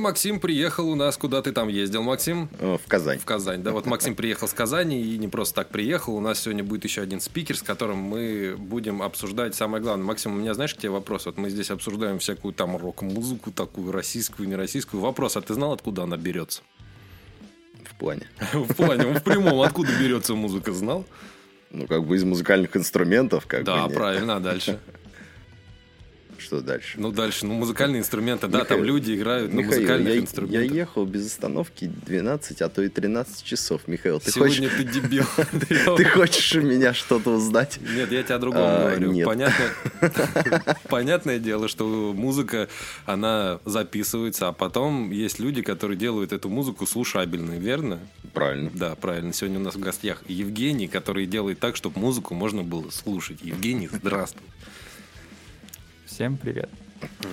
Максим приехал у нас. Куда ты там ездил, Максим? Э, В Казань. В Казань. Да, вот Максим приехал с Казани и не просто так приехал. У нас сегодня будет еще один спикер, с которым мы будем обсуждать самое главное. Максим, у меня, знаешь, к тебе вопрос. Вот мы здесь обсуждаем всякую там рок-музыку, такую российскую, нероссийскую. Вопрос, а ты знал, откуда она берется? В плане. В плане, в прямом, откуда берется музыка, знал? Ну, как бы из музыкальных инструментов, как Да, бы. нет. правильно, а дальше? Что дальше? Ну, дальше, ну, музыкальные инструменты, да, там люди играют на Михаил, музыкальных я, я инструментах. ехал без остановки 12, а то и 13 часов. Михаил, ты Сегодня хочешь, ты дебил. ты хочешь у меня что-то узнать? Нет, я тебе о другом А, говорю. понятное дело, что музыка, она записывается, а потом есть люди, которые делают эту музыку слушабельной, верно? Правильно. Да, правильно. Сегодня у нас в гостях Евгений, который делает так, чтобы музыку можно было слушать. Евгений, здравствуй. Всем привет.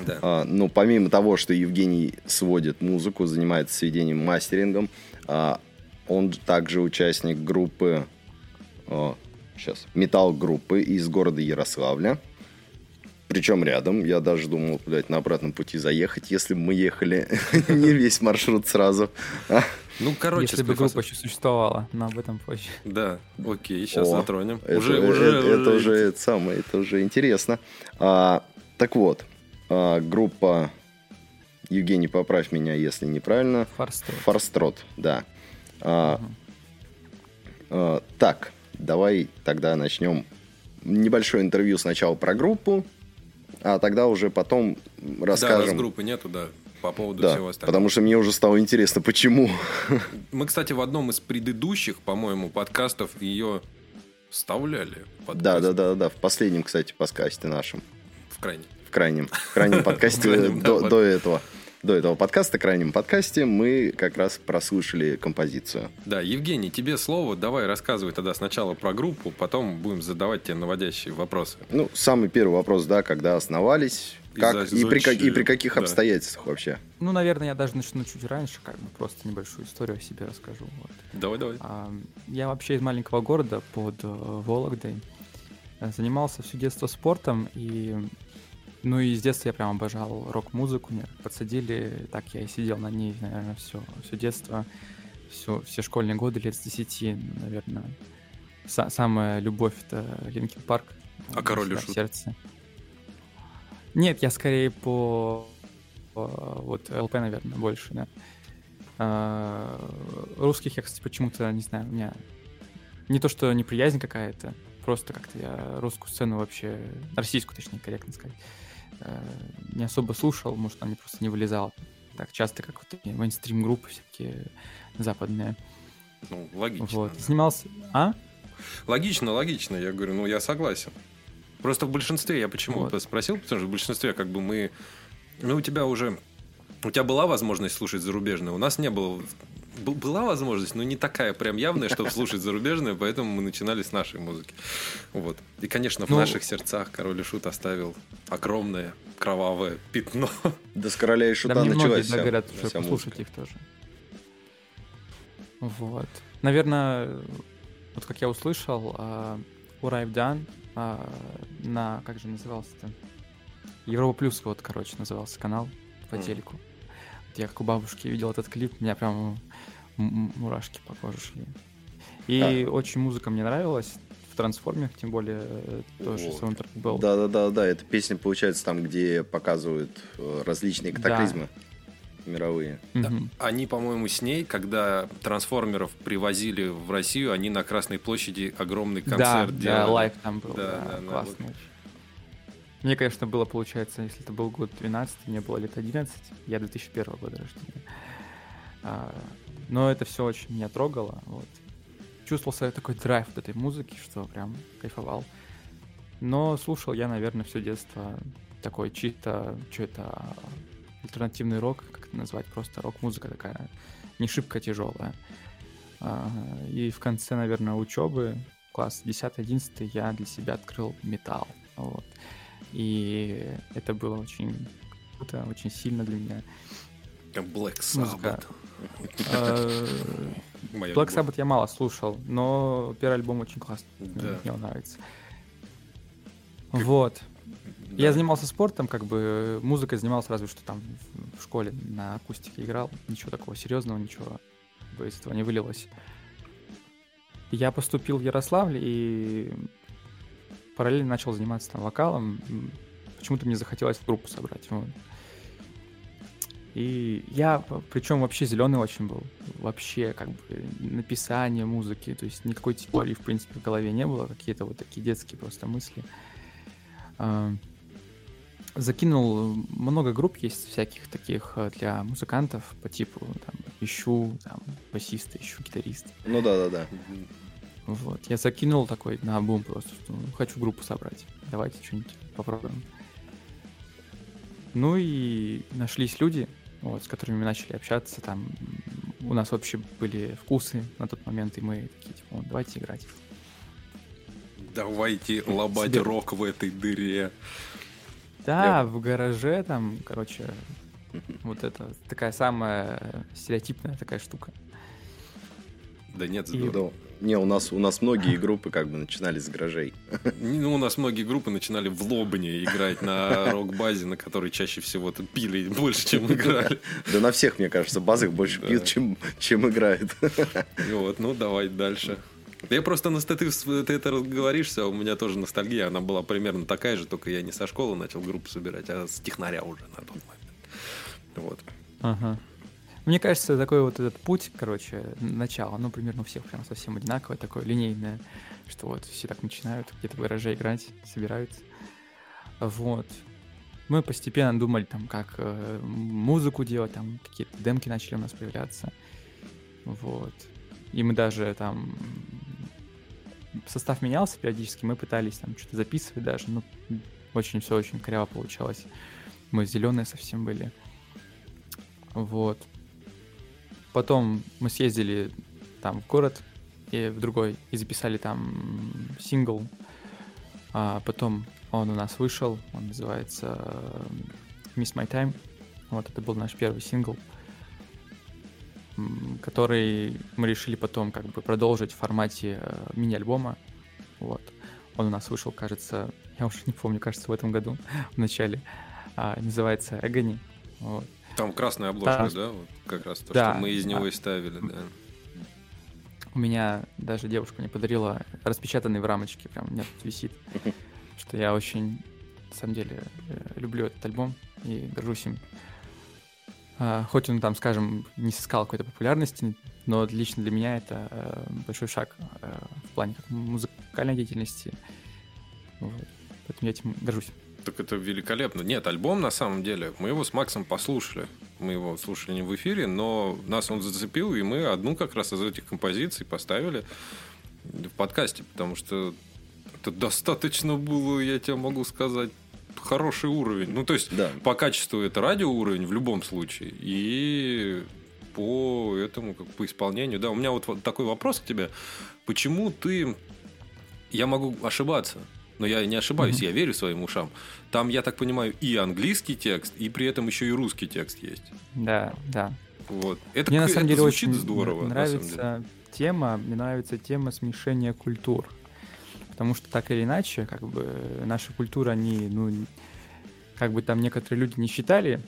Да. А, ну, помимо того, что Евгений сводит музыку, занимается сведением, мастерингом, а, он также участник группы, сейчас, металл-группы из города Ярославля. Причем рядом. Я даже думал, блядь, на обратном пути заехать, если бы мы ехали не весь маршрут сразу. А, Ну, короче, Если бы группа еще существовала, но об этом позже. Да, окей, сейчас затронем. Это уже, уже, это уже это самое, это уже интересно. Так вот, а, группа Евгений, поправь меня, если неправильно. Фарстрот. Форстрот, да. А, а, так, давай тогда начнем небольшое интервью сначала про группу, а тогда уже потом Да, расскажем. раз группы нету, да, по поводу Да, всего остального. потому что мне уже стало интересно, почему. Мы, кстати, в одном из предыдущих, по-моему, подкастов ее вставляли. в Да, подкаст. да, да, да. В последнем, кстати, подкасте нашем. В крайне. в крайнем, в крайнем подкасте В крайнем, да, до, этого. До этого подкаста, крайнем подкасте, мы как раз прослушали композицию. Да, Евгений, тебе слово. Давай рассказывай тогда сначала про группу, потом будем задавать тебе наводящие вопросы. Ну, самый первый вопрос, да, когда основались, И как, и, при, и при каких да. обстоятельствах вообще. Ну, наверное, я даже начну чуть раньше, как бы просто небольшую историю о себе расскажу. Вот. Давай, давай. А, я вообще из маленького города под э, Вологдой. Э, Занимался все детство спортом и ну и с детства я прям обожал рок-музыку, меня подсадили, так я и сидел на ней, наверное, все, все детство, все, все школьные годы, лет с 10, наверное. Са- самая любовь это Linkin Park. А Король и Шут? сердце. Нет, я скорее по, по вот ЛП, наверное, больше, да. А, русских я, кстати, почему-то, не знаю, у меня не то, что неприязнь какая-то, просто как-то я русскую сцену вообще, российскую, точнее, корректно сказать, не особо слушал, может, мне просто не вылезала так часто, как вот мейнстрим-группы всякие западные. Ну, логично. Вот. Снимался... А? Логично, логично. Я говорю, ну, я согласен. Просто в большинстве, я почему Вот. спросил, потому что в большинстве как бы мы... Ну, у тебя уже... У тебя была возможность слушать зарубежное, у нас не было... Была возможность, но не такая прям явная, чтобы слушать зарубежное, поэтому мы начинали с нашей музыки. Вот. И, конечно, в Ну- наших сердцах Король и Шут оставил огромное кровавое пятно. Да с короля и шута да началась вся- говорят, вся что послушать их тоже. Вот. Наверное, вот как я услышал, а, Урайв Дан а, на, как же назывался-то? Европа Плюс, вот, короче, назывался канал по Мгм. телеку. Вот я как у бабушки видел этот клип, у меня прям м- м- мурашки по коже шли. И очень музыка мне нравилась. В трансформерах, тем более, э, тоже Вот. саундтрек был. Да, да, да, да. Эта песня получается там, где показывают э, различные Да. катаклизмы мировые. Да. Они, по-моему, с ней, когда трансформеров привозили в Россию, они на Красной площади огромный концерт да, делали. да, live там был, Да, да, да, да, классный. Мне, конечно, было, получается, если это был год 12, мне было лет 11, я 2001 года рождения. А, но это все очень меня трогало. Вот. Чувствовал свой такой драйв от этой музыки, что прям кайфовал. Но слушал я, наверное, все детство такой чисто, что это, альтернативный рок, как это назвать, просто рок-музыка такая, не шибко тяжелая. А, и в конце, наверное, учебы, класс 10-11, я для себя открыл металл. Вот. И это было очень круто, очень сильно для меня. Как Black Sabbath. А, Black Sabbath я мало слушал, но первый альбом очень классный. Да. Мне он нравится. Вот. Да. Я занимался спортом, как бы музыкой занимался разве что там в школе на акустике играл. Ничего такого серьезного, ничего из этого не вылилось. Я поступил в Ярославль и параллельно начал заниматься там вокалом. Почему-то мне захотелось группу собрать. Вот. И я, причем вообще зеленый очень был. Вообще, как бы, написание музыки. То есть никакой теории, в принципе, в голове не было. Какие-то вот такие детские просто мысли. А, закинул много групп есть всяких таких э, для музыкантов по типу там ищу там басиста, ищу гитариста. Ну да, да, да. Вот. Я закинул такой на бум просто, что ну, хочу группу собрать. Давайте что-нибудь попробуем. Ну и нашлись люди, вот, с которыми мы начали общаться. Там у нас вообще были вкусы на тот момент, и мы такие, типа, вот, давайте играть. Давайте лобать Себе... рок в этой дыре. Да, Я... в гараже там, короче, вот это такая самая стереотипная такая штука. Да нет, и... да, не, у нас, у нас многие группы как бы начинали с гаражей. Ну, у нас многие группы начинали в Лобне играть на рок-базе, на которой чаще всего пили больше, чем играли. Да на всех, мне кажется, базах больше пьют, чем, чем играют. Вот, ну давай дальше. Я просто на ты, ты это говоришься, у меня тоже ностальгия, она была примерно такая же, только я не со школы начал группу собирать, а с технаря уже на тот момент. Вот. Ага. Мне кажется, такой вот этот путь, короче, начало, ну, примерно у всех прям совсем одинаковое, такое линейное, что вот все так начинают где-то в гараже играть, собираются. Вот. Мы постепенно думали, там, как э, музыку делать, там, какие-то демки начали у нас появляться. Вот. И мы даже там состав менялся периодически, мы пытались там что-то записывать даже, ну, очень все очень коряво получалось. Мы зеленые совсем были. Вот. Потом мы съездили там в город и в другой и записали там сингл. А потом он у нас вышел, он называется Miss My Time. Вот это был наш первый сингл, который мы решили потом как бы продолжить в формате э, мини-альбома. Вот. Он у нас вышел, кажется, я уже не помню, кажется, в этом году, в начале. А, называется Agony. Вот. Там красная обложка, Там... да? Вот как раз то, да, что мы из него да. и ставили, да. У меня даже девушка мне подарила распечатанный в рамочке, прям у меня тут висит. Что я очень, на самом деле, э, люблю этот альбом и горжусь им. А, хоть он там, скажем, не сыскал какой-то популярности, но лично для меня это э, большой шаг э, в плане музыкальной деятельности. Вот. Поэтому я этим горжусь. Так это великолепно. Нет, альбом на самом деле, мы его с Максом послушали. Мы его слушали не в эфире, но нас он зацепил, и мы одну как раз из этих композиций поставили в подкасте, потому что это достаточно было, я тебе могу сказать, хороший уровень. Ну, то есть, да. по качеству это радио уровень в любом случае. И по этому, как по исполнению. Да, у меня вот, вот такой вопрос к тебе. Почему ты... Я могу ошибаться, но я не ошибаюсь, mm-hmm. я верю своим ушам. Там, я так понимаю, и английский текст, и при этом еще и русский текст есть. Да, да. Вот. Это, мне на самом деле это очень здорово. Нравится тема, мне нравится тема смешения культур. Потому что так или иначе, как бы наша культура, они, ну, как бы там некоторые люди не считали,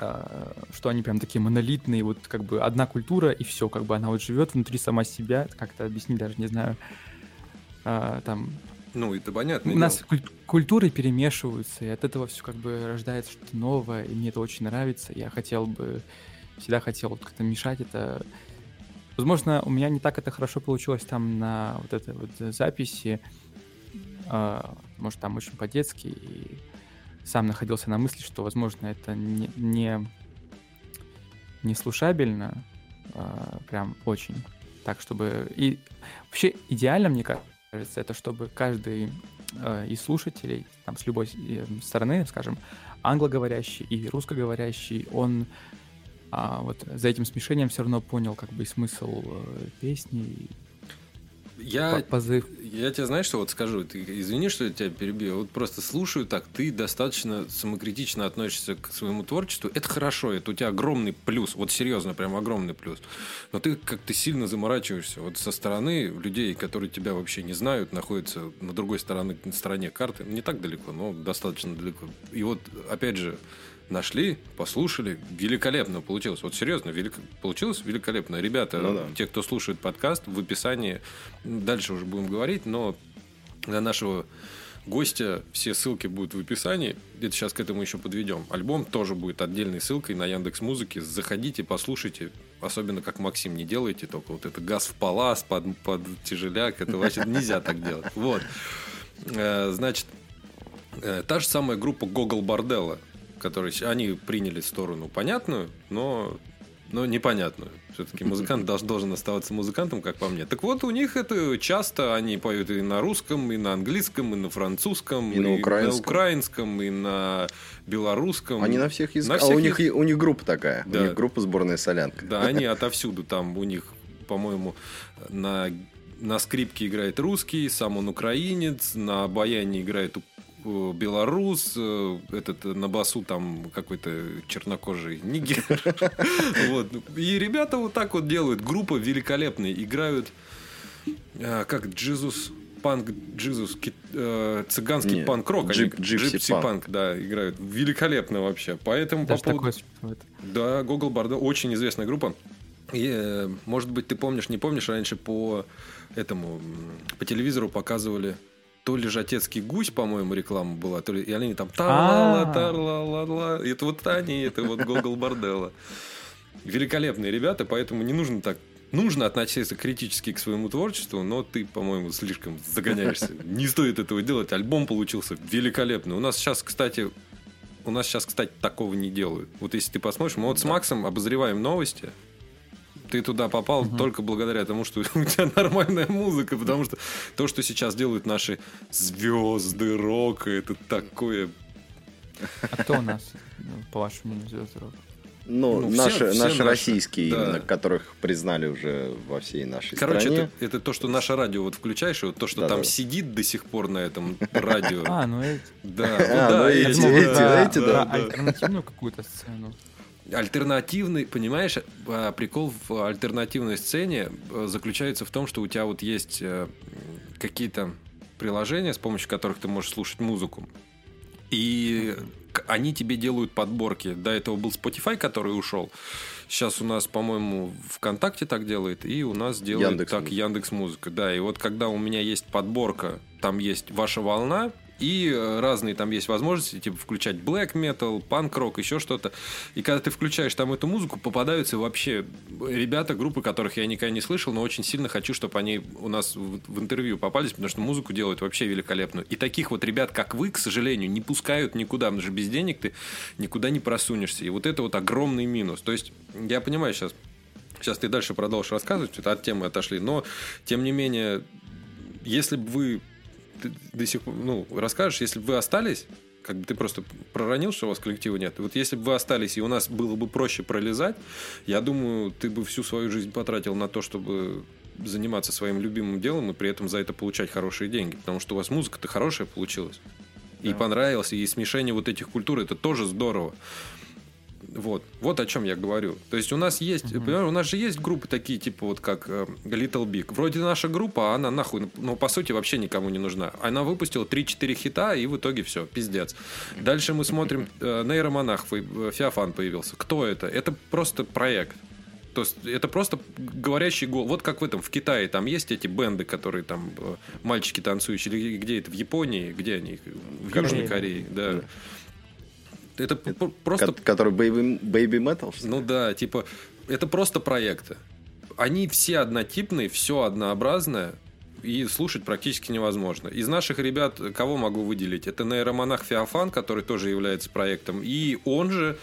а, что они прям такие монолитные, вот как бы одна культура и все, как бы она вот живет внутри сама себя, как-то объяснить даже не знаю, а, там ну, это понятно. У нас куль- культуры перемешиваются, и от этого все как бы рождается что-то новое, и мне это очень нравится. Я хотел бы, всегда хотел вот как-то мешать это. Возможно, у меня не так это хорошо получилось там на вот этой вот записи. А, может, там очень по-детски, и сам находился на мысли, что, возможно, это не, не, не слушабельно, а, прям очень. Так, чтобы... И вообще идеально, мне кажется, это чтобы каждый э, из слушателей, там, с любой э, стороны, скажем, англоговорящий и русскоговорящий, он а, вот за этим смешением все равно понял как бы и смысл э, песни, я, позыв. Я тебе знаешь, что вот скажу? Ты извини, что я тебя перебью. Вот просто слушаю так, ты достаточно самокритично относишься к своему творчеству. Это хорошо, это у тебя огромный плюс. Вот серьезно, прям огромный плюс. Но ты как-то сильно заморачиваешься. Вот со стороны людей, которые тебя вообще не знают, находятся на другой стороне, на стороне карты. Не так далеко, но достаточно далеко. И вот, опять же, нашли, послушали, великолепно получилось. Вот серьезно, велик... получилось великолепно. Ребята, ну, да. те, кто слушает подкаст, в описании, дальше уже будем говорить, но для нашего гостя все ссылки будут в описании. Где-то сейчас к этому еще подведем. Альбом тоже будет отдельной ссылкой на Яндекс Музыки. Заходите, послушайте. Особенно как Максим не делайте, только вот это газ в палас под, под тяжеляк, это вообще нельзя так делать. Вот. Э, значит, э, та же самая группа Гогол Борделла которые они приняли сторону понятную, но, но непонятную. Все-таки музыкант должен, должен оставаться музыкантом, как по мне. Так вот, у них это часто они поют и на русском, и на английском, и на французском, и, и на, украинском. на украинском, и на белорусском. Они на всех языках. А у них, у них группа такая. Да. У них группа сборная солянка. Да, они отовсюду. Там у них, по-моему, на на скрипке играет русский, сам он украинец, на баяне играет белорус, э, этот э, на басу там какой-то чернокожий нигер. Вот. И ребята вот так вот делают. Группа великолепная. Играют как Джизус панк, Джизус, цыганский панк-рок. Джипси панк, да, играют. Великолепно вообще. Поэтому Даже по поводу... Да, Google Bardo очень известная группа. И, может быть, ты помнишь, не помнишь, раньше по этому по телевизору показывали то ли жатецкий гусь, по-моему, реклама была, то ли и они там тарла тарла ла ла Это вот они, это вот Гогол Борделла. Великолепные ребята, поэтому не нужно так нужно относиться критически к своему творчеству, но ты, по-моему, слишком загоняешься. Не стоит этого делать. Альбом получился великолепный. У нас сейчас, кстати, у нас сейчас, кстати, такого не делают. Вот если ты посмотришь, мы вот с Максом обозреваем новости ты туда попал угу. только благодаря тому, что у тебя нормальная музыка, потому что то, что сейчас делают наши звезды рока, это такое. А кто у нас, по вашему мнению, звезды рока? Ну, ну наши, все, наши, наши российские, да. именно, которых признали уже во всей нашей Короче, стране. Короче, это, это то, что наше радио вот включаешь, и вот то, что да, там да. сидит до сих пор на этом радио. А, ну эти. Да, а, ну эти, эти, да. Альтернативную какую-то сцену альтернативный, понимаешь, а, прикол в альтернативной сцене э, заключается в том, что у тебя вот есть э, какие-то приложения, с помощью которых ты можешь слушать музыку. И они тебе делают подборки. До этого был Spotify, который ушел. Сейчас у нас, по-моему, ВКонтакте так делает, и у нас делает Яндекс так Яндекс Музыка. Да, и вот когда у меня есть подборка, там есть ваша волна, и э, разные там есть возможности, типа включать black metal, панк-рок, еще что-то. И когда ты включаешь там эту музыку, попадаются вообще ребята, группы, которых я никогда не слышал, но очень сильно хочу, чтобы они у нас в, интервью попались, потому что музыку делают вообще великолепную. И таких вот ребят, как вы, к сожалению, не пускают никуда, потому что без денег ты никуда не просунешься. И вот это вот огромный минус. То есть, я понимаю сейчас, сейчас ты дальше продолжишь рассказывать, это от темы отошли, но, тем не менее, если бы вы до сих пор, ну, расскажешь, если бы вы остались, как бы ты просто проронил, что у вас коллектива нет. Вот если бы вы остались, и у нас было бы проще пролезать, я думаю, ты бы всю свою жизнь потратил на то, чтобы заниматься своим любимым делом и при этом за это получать хорошие деньги. Потому что у вас музыка-то хорошая получилась. И да. понравилась, и смешение вот этих культур, это тоже здорово. Вот, вот о чем я говорю. То есть у нас есть, mm-hmm. понимаешь, у нас же есть группы такие, типа вот как э, Little Big. Вроде наша группа, а она нахуй, ну, по сути, вообще никому не нужна. Она выпустила 3-4 хита, и в итоге все, пиздец. Дальше мы смотрим, э, Нейромонах, э, Феофан появился. Кто это? Это просто проект. То есть это просто говорящий гол. Вот как в этом, в Китае, там есть эти бенды, которые там э, мальчики танцующие, или где это, в Японии, где они? В Корее. Южной Корее, да. да. Это, просто... Который Baby, baby Metal? Ну да, типа, это просто проекты. Они все однотипные, все однообразное, и слушать практически невозможно. Из наших ребят, кого могу выделить? Это нейромонах Феофан, который тоже является проектом, и он же,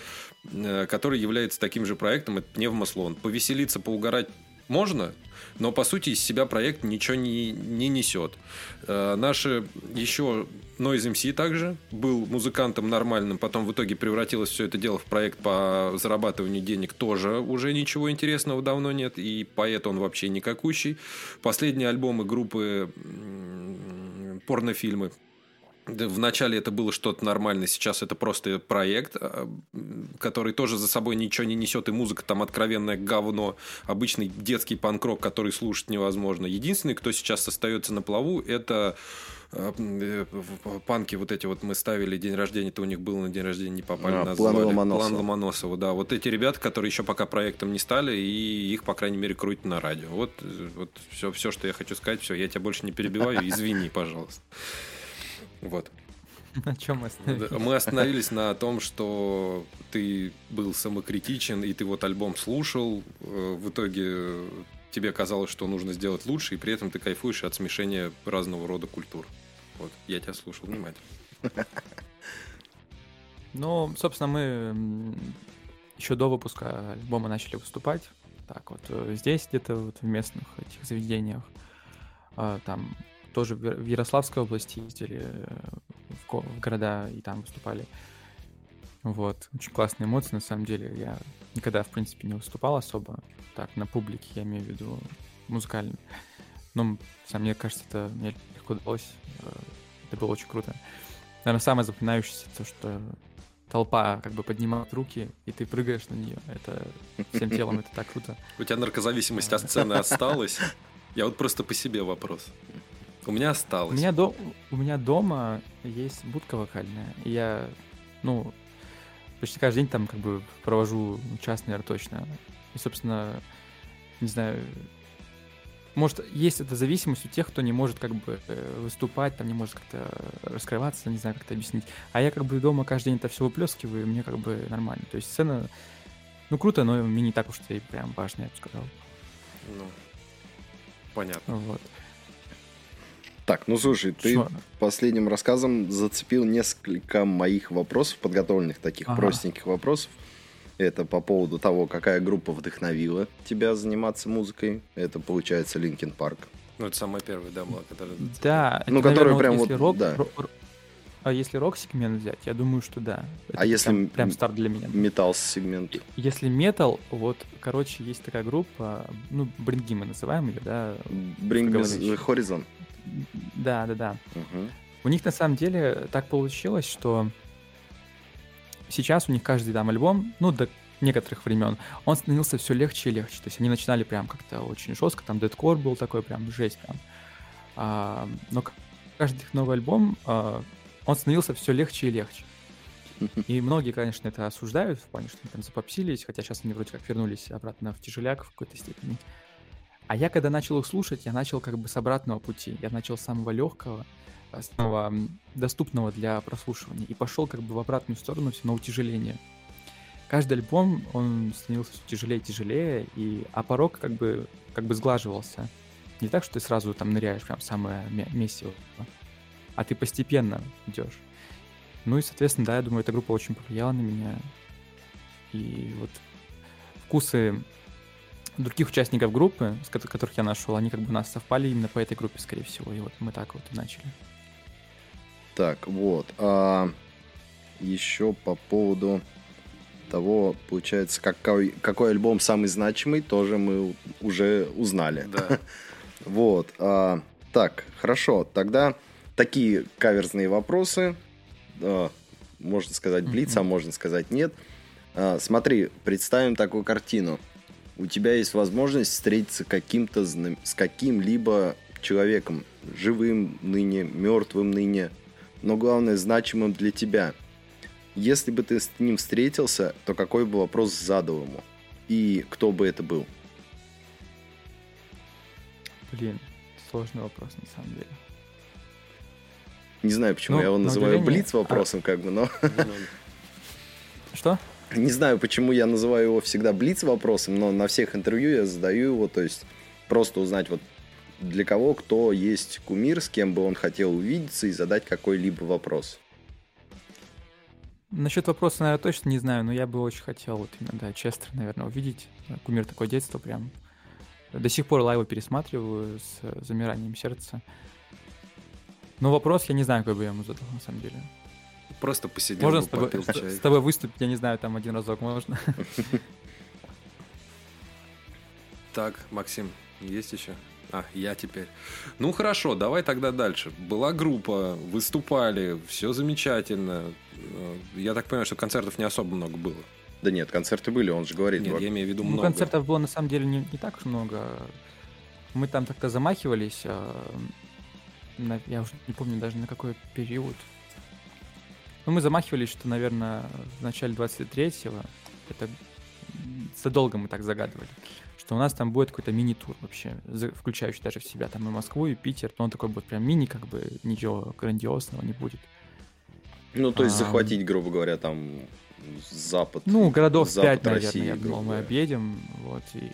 э, который является таким же проектом, это Пневмослон. Повеселиться, поугарать можно, но по сути из себя проект ничего не, не несет. Э, наши еще Noise MC также был музыкантом нормальным, потом в итоге превратилось все это дело в проект по зарабатыванию денег, тоже уже ничего интересного давно нет, и поэт он вообще никакущий. Последние альбомы группы порнофильмы в начале это было что-то нормальное, сейчас это просто проект, а, который тоже за собой ничего не несет, и музыка там откровенное говно, обычный детский панк-рок, который слушать невозможно. Единственный, кто сейчас остается на плаву, это а, э, панки вот эти вот мы ставили день рождения, то у них был на день рождения, не попали, а, назвали. План Ломоносова. План Ломоносова, да. Вот эти ребята, которые еще пока проектом не стали, и их, по крайней мере, крутят на радио. Вот, вот все, все, что я хочу сказать, все, я тебя больше не перебиваю, извини, пожалуйста. Вот. На чем мы остановились? Мы остановились на том, что ты был самокритичен, и ты вот альбом слушал. Э, в итоге тебе казалось, что нужно сделать лучше, и при этом ты кайфуешь от смешения разного рода культур. Вот, я тебя слушал внимательно. Ну, собственно, мы еще до выпуска альбома начали выступать. Так вот, э, здесь где-то вот в местных этих заведениях. Там тоже в Ярославской области ездили э, в, города и там выступали. Вот. Очень классные эмоции, на самом деле. Я никогда, в принципе, не выступал особо. Так, на публике, я имею в виду музыкально. Но, сам мне кажется, это мне легко удалось. Э, это было очень круто. Наверное, самое запоминающееся то, что толпа как бы поднимает руки, и ты прыгаешь на нее. Это всем телом это так круто. У тебя наркозависимость от сцены осталась? Я вот просто по себе вопрос. У меня осталось. У меня, до... у меня дома есть будка вокальная. И я, ну, почти каждый день там как бы провожу час, наверное, точно. И, собственно, не знаю, может, есть эта зависимость у тех, кто не может как бы э, выступать, там не может как-то раскрываться, не знаю, как это объяснить. А я как бы дома каждый день это все выплескиваю, и мне как бы нормально. То есть сцена, ну, круто, но мне не так уж и прям важно, я бы сказал. Ну, понятно. Вот. Так, ну слушай, ты Шо? последним рассказом зацепил несколько моих вопросов, подготовленных таких ага. простеньких вопросов. Это по поводу того, какая группа вдохновила тебя заниматься музыкой. Это получается Linkin Park. Ну, это самая первая, да, была, которая... Да, ну, которая прям вот, рок, да. а если рок-сегмент взять, я думаю, что да. Это а если прям, прям старт для меня. Металл-сегмент? Если метал, вот, короче, есть такая группа, ну, Бринги мы называем ее, да? Bring Me Horizon. Да, да, да. Угу. У них на самом деле так получилось, что сейчас у них каждый там альбом, ну, до некоторых времен, он становился все легче и легче. То есть они начинали прям как-то очень жестко, там Deadcore был такой прям жесть прям. А, но каждый их новый альбом, а, он становился все легче и легче. И многие, конечно, это осуждают в плане, что они там запопсились, хотя сейчас они вроде как вернулись обратно в тяжеляк в какой-то степени. А я, когда начал их слушать, я начал как бы с обратного пути. Я начал с самого легкого, э, самого доступного для прослушивания. И пошел как бы в обратную сторону все на утяжеление. Каждый альбом, он становился все тяжелее и тяжелее, и, а порог как бы, как бы сглаживался. Не так, что ты сразу там ныряешь прям самое месиво, а ты постепенно идешь. Ну и, соответственно, да, я думаю, эта группа очень повлияла на меня. И вот вкусы других участников группы, с которых я нашел, они как бы у нас совпали именно по этой группе, скорее всего. И вот мы так вот и начали. Так, вот. А еще по поводу того, получается, какой, какой альбом самый значимый, тоже мы уже узнали. Да. вот. А, так, хорошо. Тогда такие каверзные вопросы. А, можно сказать блиц, а можно сказать нет. А, смотри, представим такую картину у тебя есть возможность встретиться каким-то с каким-либо человеком, живым ныне, мертвым ныне, но главное, значимым для тебя. Если бы ты с ним встретился, то какой бы вопрос задал ему? И кто бы это был? Блин, сложный вопрос на самом деле. Не знаю, почему ну, я его называю блиц вопросом, а... как бы, но... Что? Не знаю, почему я называю его всегда блиц вопросом, но на всех интервью я задаю его, то есть просто узнать вот для кого кто есть кумир, с кем бы он хотел увидеться и задать какой-либо вопрос? Насчет вопроса, наверное, точно не знаю, но я бы очень хотел вот именно, да, Честер, наверное, увидеть. Кумир такое детство прям. До сих пор лайвы пересматриваю с замиранием сердца. Но вопрос, я не знаю, какой бы я ему задал, на самом деле. Просто посидел Можно бы, с тобой, попил с, чай. с тобой выступить, я не знаю, там один разок можно. Так, Максим, есть еще? А, я теперь. Ну хорошо, давай тогда дальше. Была группа, выступали, все замечательно. Э, Я так понимаю, что концертов не особо много было. Да нет, концерты были, он же говорит. Нет, я имею в виду Ну, много. концертов было на самом деле не, не так уж много. Мы там так-то замахивались. а, на- я уже не помню даже на какой период. Ну, мы замахивались, что, наверное, в начале 23-го, это задолго мы так загадывали, что у нас там будет какой-то мини-тур вообще, включающий даже в себя там и Москву, и Питер, но он такой будет прям мини, как бы ничего грандиозного не будет. Ну, то есть А, захватить, грубо говоря, там запад. Ну, городов Запад 5, наверное, России, я думал, мы объедем. Вот, и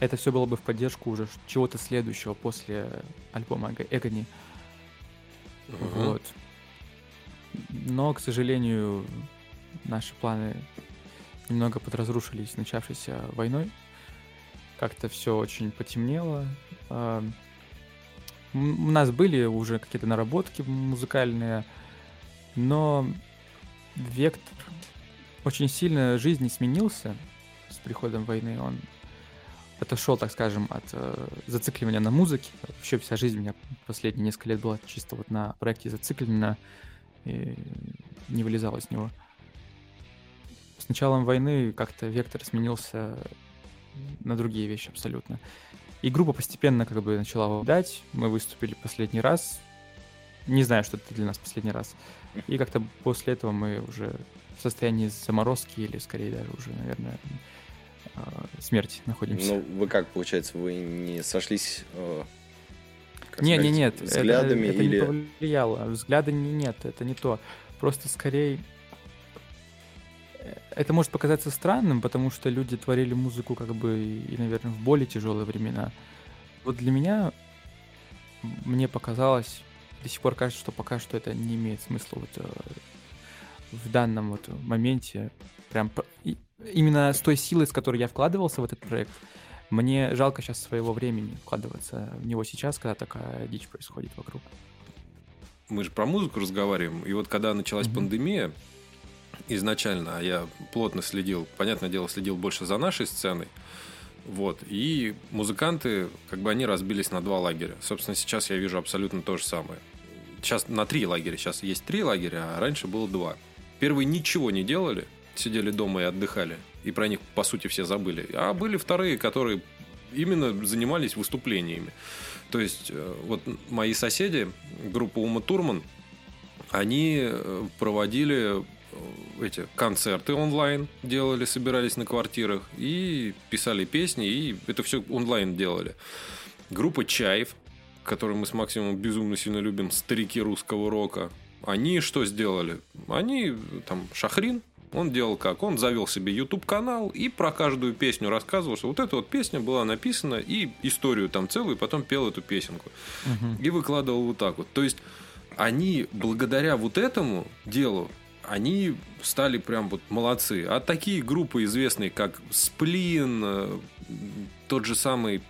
это все было бы в поддержку уже чего-то следующего после альбома Эго- Эгони. Мгм. Вот. Но, к сожалению, наши планы немного подразрушились начавшейся войной. Как-то все очень потемнело. А, У нас были уже какие-то наработки музыкальные, но вектор очень сильно жизни сменился с приходом войны. Он отошел, так скажем, от э, зацикливания на музыке. Вообще вся жизнь у меня последние несколько лет была чисто вот на проекте зациклена и не вылезала из него. С началом войны как-то вектор сменился на другие вещи абсолютно. И группа постепенно как бы начала увядать. Мы выступили последний раз. Не знаю, что это для нас последний раз. И как-то после этого мы уже в состоянии заморозки или скорее даже уже, наверное, э, смерти находимся. Ну, вы как, получается, вы не сошлись э, как Не, не, сказать, нет, это- взглядами это, или... не повлияло. Взгляды не, нет, это не то. Просто скорее э, это может показаться странным, потому что люди творили музыку как бы и, наверное, в более тяжелые времена. Вот для меня мне показалось, до сих пор кажется, что пока что это не имеет смысла вот э, в данном вот моменте. Прям именно с той силой, с которой я вкладывался в этот проект, мне жалко сейчас своего времени вкладываться в него сейчас, когда такая дичь происходит вокруг. мы же про музыку разговариваем. И вот когда началась Мгм. пандемия, изначально, а я плотно следил, понятное дело, следил больше за нашей сценой. Вот. И музыканты, как бы они разбились на два лагеря. Собственно, сейчас я вижу абсолютно то же самое. Сейчас на три лагеря. Сейчас есть три лагеря, а раньше было два. Первые ничего не делали, сидели дома и отдыхали. И про них, по сути, все забыли. А были вторые, которые именно занимались выступлениями. То есть, э, вот мои соседи, группа Ума Турман, они э, проводили э, эти концерты онлайн, делали, собирались на квартирах и писали песни, и это все онлайн делали. Группа Чаев, которую мы с Максимом безумно сильно любим, старики русского рока, они что сделали? Они, там, Шахрин, он делал как? Он завел себе YouTube-канал и про каждую песню рассказывал, что вот эта вот песня была написана, и историю там целую, и потом пел эту песенку. И выкладывал вот так вот. То есть, они благодаря вот этому делу, они стали прям вот молодцы. А такие группы известные, как Сплин, э, тот же самый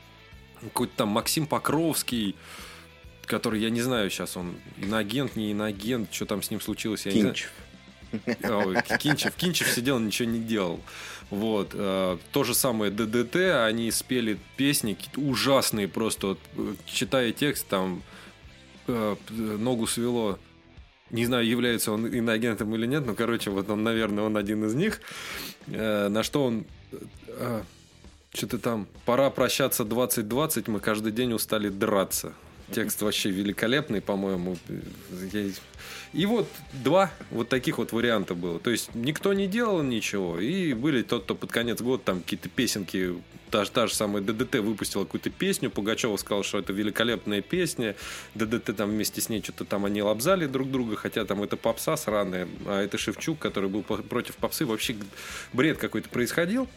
какой-то там Максим Покровский, который, я не знаю сейчас, он иноагент, не иноагент, что там с ним случилось, я не знаю. Кинчев. Кинчев. Сидел, ничего не делал. Вот. э, То же самое ДДТ, они спели песни ужасные просто. Вот, э, читая текст, там э, ногу свело. Не знаю, является он иноагентом или нет, но, короче, вот он, наверное, он один из них. На что он... Что-то там... Пора прощаться 2020, мы каждый день устали драться. Текст вообще великолепный, по-моему. Я- И вот два вот таких вот варианта было. То есть никто не делал ничего. И были тот, кто под конец года там какие-то песенки, та, же- та же самая ДДТ выпустила какую-то песню, Пугачева сказал, что это великолепная песня. ДДТ там вместе с ней что-то там они лобзали друг друга, хотя там это попса сраная, а это Шевчук, который был против попсы. Вообще бред какой-то происходил.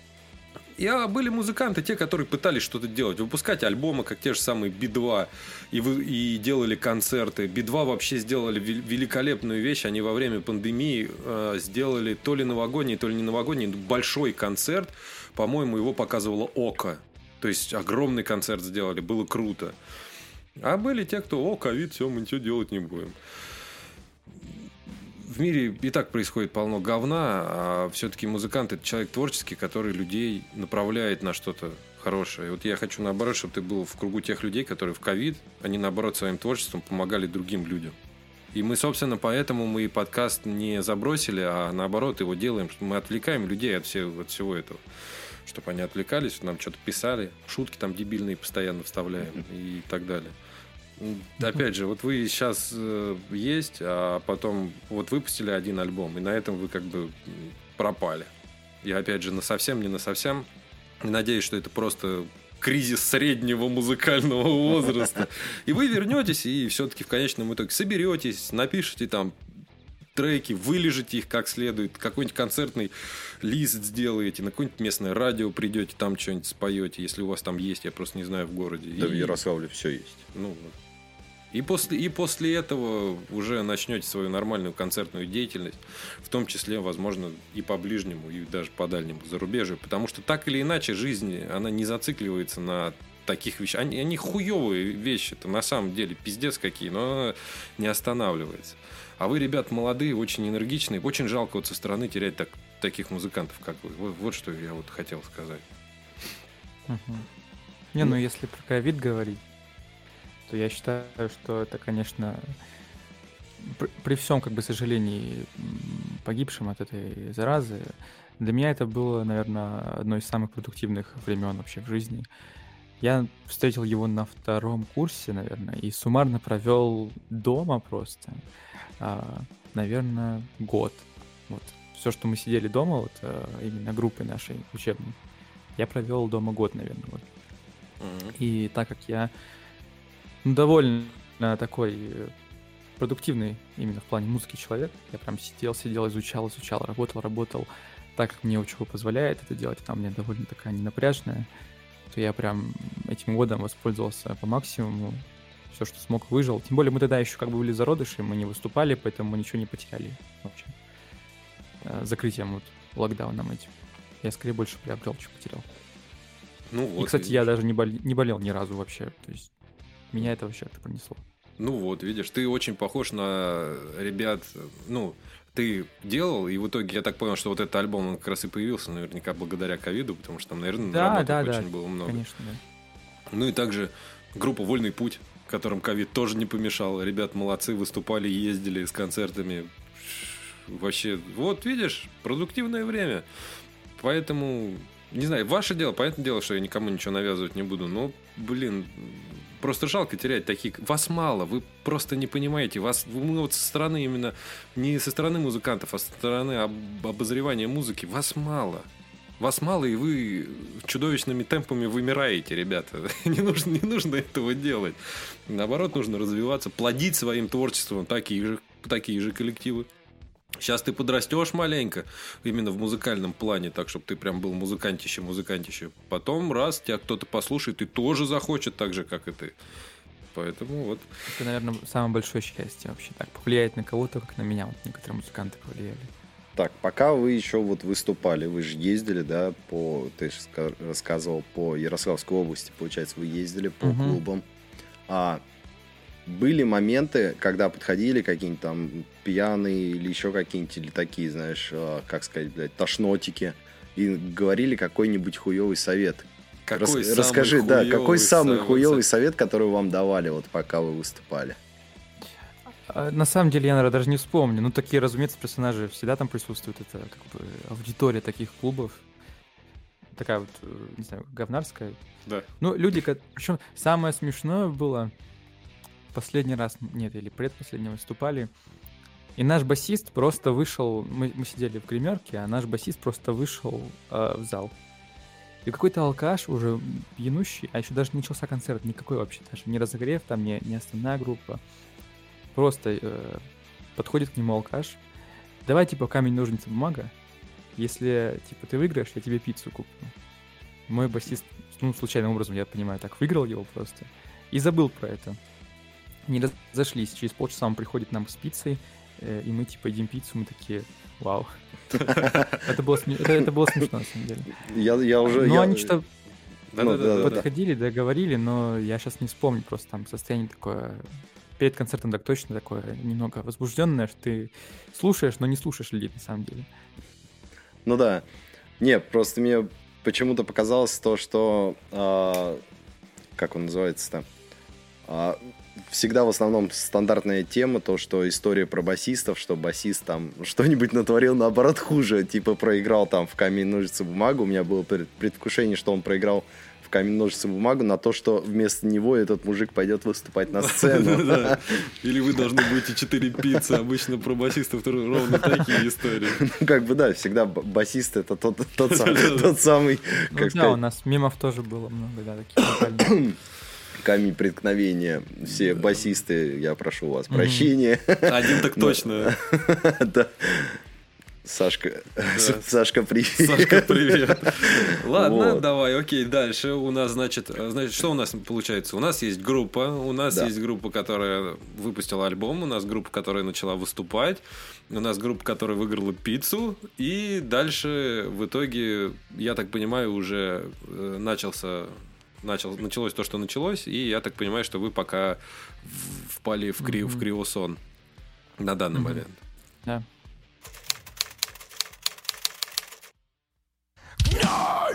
И а, были музыканты, те, которые пытались что-то делать, выпускать альбомы, как те же самые Би-2, и, и делали концерты. Би-2 вообще сделали великолепную вещь. Они во время пандемии э, сделали то ли новогодний, то ли не новогодний, большой концерт. По-моему, его показывало Око. То есть огромный концерт сделали, было круто. А были те, кто, о, ковид, все, мы ничего делать не будем в мире и так происходит полно говна, а все-таки музыкант это человек творческий, который людей направляет на что-то хорошее. И вот я хочу наоборот, чтобы ты был в кругу тех людей, которые в ковид, они наоборот своим творчеством помогали другим людям. И мы, собственно, поэтому мы и подкаст не забросили, а наоборот его делаем. Мы отвлекаем людей от, всего, от всего этого. Чтобы они отвлекались, нам что-то писали, шутки там дебильные постоянно вставляем и так далее. Опять же, вот вы сейчас э, есть, а потом вот выпустили один альбом, и на этом вы как бы пропали. И опять же, на совсем, не на совсем. Надеюсь, что это просто кризис среднего музыкального возраста. И вы вернетесь и все-таки в конечном итоге соберетесь, напишите там треки, вылежите их как следует, какой-нибудь концертный лист сделаете, на какое-нибудь местное радио придете, там что-нибудь споете, если у вас там есть, я просто не знаю в городе. Да и... в Ярославле все есть. Ну, и после, и после этого уже начнете свою нормальную концертную деятельность, в том числе, возможно, и по ближнему, и даже по дальнему зарубежью. Потому что так или иначе жизнь, она не зацикливается на таких вещах. Они, они хуевые вещи, это на самом деле пиздец какие, но не останавливается. А вы, ребят, молодые, очень энергичные. Очень жалко вот со стороны терять так, таких музыкантов, как вы. Вот, вот что я вот хотел сказать. Не, ну если про ковид говорить, то я считаю, что это, конечно, при, при всем, как бы, сожалении погибшим от этой заразы, для меня это было, наверное, одно из самых продуктивных времен вообще в жизни. Я встретил его на втором курсе, наверное, и суммарно провел дома просто, а, наверное, год. Вот. Все, что мы сидели дома, вот а, именно группой нашей учебной, я провел дома год, наверное. Вот. И так как я довольно такой э, продуктивный именно в плане музыки человек. Я прям сидел, сидел, изучал, изучал, работал, работал так, как мне учеба позволяет это делать. Там мне довольно такая ненапряжная. То я прям этим годом воспользовался по максимуму. Все, что смог, выжил. Тем более мы тогда еще как бы были зародыши, мы не выступали, поэтому мы ничего не потеряли вообще. Э, закрытием вот локдауном этим. Я скорее больше приобрел, чем потерял. Ну вот. И, кстати, видишь. я даже не, бол... не болел ни разу вообще. То есть меня это вообще это понесло. Ну вот, видишь, ты очень похож на ребят, ну, ты делал, и в итоге я так понял, что вот этот альбом, он как раз и появился наверняка благодаря ковиду, потому что там, наверное, да, да, очень да, было много. Конечно, да. Ну и также группа «Вольный путь», которым ковид тоже не помешал. Ребят молодцы, выступали, ездили с концертами. Вообще, вот видишь, продуктивное время. Поэтому, не знаю, ваше дело, понятное дело, что я никому ничего навязывать не буду, но, блин, Просто жалко терять таких. Вас мало, вы просто не понимаете. Вас, мы вот со стороны именно, не со стороны музыкантов, а со стороны об, обозревания музыки, вас мало. Вас мало, и вы чудовищными темпами вымираете, ребята. не, нужно, не нужно этого делать. Наоборот, нужно развиваться, плодить своим творчеством такие же, такие же коллективы. Сейчас ты подрастешь маленько, именно в музыкальном плане, так, чтобы ты прям был музыкантище, музыкантище. Потом, раз, тебя кто-то послушает и тоже захочет так же, как и ты. Поэтому вот. Это, наверное, самое большое счастье вообще. Так, повлиять на кого-то, как на меня. Вот некоторые музыканты повлияли. Так, пока вы еще вот выступали, вы же ездили, да, по, ты же рассказывал, по Ярославской области, получается, вы ездили по угу. клубам. А были моменты, когда подходили какие-нибудь там пьяные или еще какие-нибудь, или такие, знаешь, а, как сказать, блядь, тошнотики, и говорили какой-нибудь хуевый совет. Какой Рас, расскажи, да, какой самый совет? хуевый совет, который вам давали, вот пока вы выступали? А, на самом деле, я, наверное, даже не вспомню. Ну, такие, разумеется, персонажи всегда там присутствуют. Это как бы аудитория таких клубов. Такая вот, э, не знаю, говнарская. Да. Ну, люди, причем самое смешное было, последний раз, нет, или предпоследний выступали, и наш басист просто вышел, мы, мы сидели в гримерке, а наш басист просто вышел э, в зал. И какой-то алкаш уже пьянущий, а еще даже не начался концерт никакой вообще, даже не разогрев, там не, не основная группа. Просто э, подходит к нему алкаш. Давай, типа, камень, ножницы, бумага. Если, типа, ты выиграешь, я тебе пиццу куплю. мой басист, ну, случайным образом, я понимаю, так выиграл его просто. И забыл про это. Не разошлись. Через полчаса он приходит нам с пиццей, и мы типа едим пиццу, мы такие, вау. Это было смешно, на самом деле. Я, уже... Ну, они что да, подходили, договорили, но я сейчас не вспомню, просто там состояние такое... Перед концертом так точно такое немного возбужденное, что ты слушаешь, но не слушаешь людей на самом деле. Ну да. Не, просто мне почему-то показалось то, что... а, как он называется-то? А, всегда в основном стандартная тема, то, что история про басистов, что басист там что-нибудь натворил, наоборот, хуже. Типа проиграл там в камень, ножницы, бумагу. У меня было пред- предвкушение, что он проиграл в камень, ножницы, бумагу на то, что вместо него этот мужик пойдет выступать на сцену. Или вы должны будете 4 пиццы. Обычно про басистов ровно такие истории. Ну, как бы да, всегда басист это тот, тот, сам- тот самый, Ну да, у нас мемов тоже было много, да, таких. камень преткновения. Все басисты, я прошу у вас прощения. Один так точно. Да. Сашка, Сашка, привет. Сашка, привет. Ладно, Вот. давай, окей, дальше. У нас, значит, э, значит, что у нас получается? У нас есть группа, у нас Да. есть группа, которая выпустила альбом, у нас группа, которая начала выступать, у нас группа, которая выиграла пиццу, и дальше в итоге, я так понимаю, уже э, начался начал, началось то, что началось, и я так понимаю, что вы пока в- впали в, кри, в Мгм. криосон на данный Мгм. момент. Да. Fucking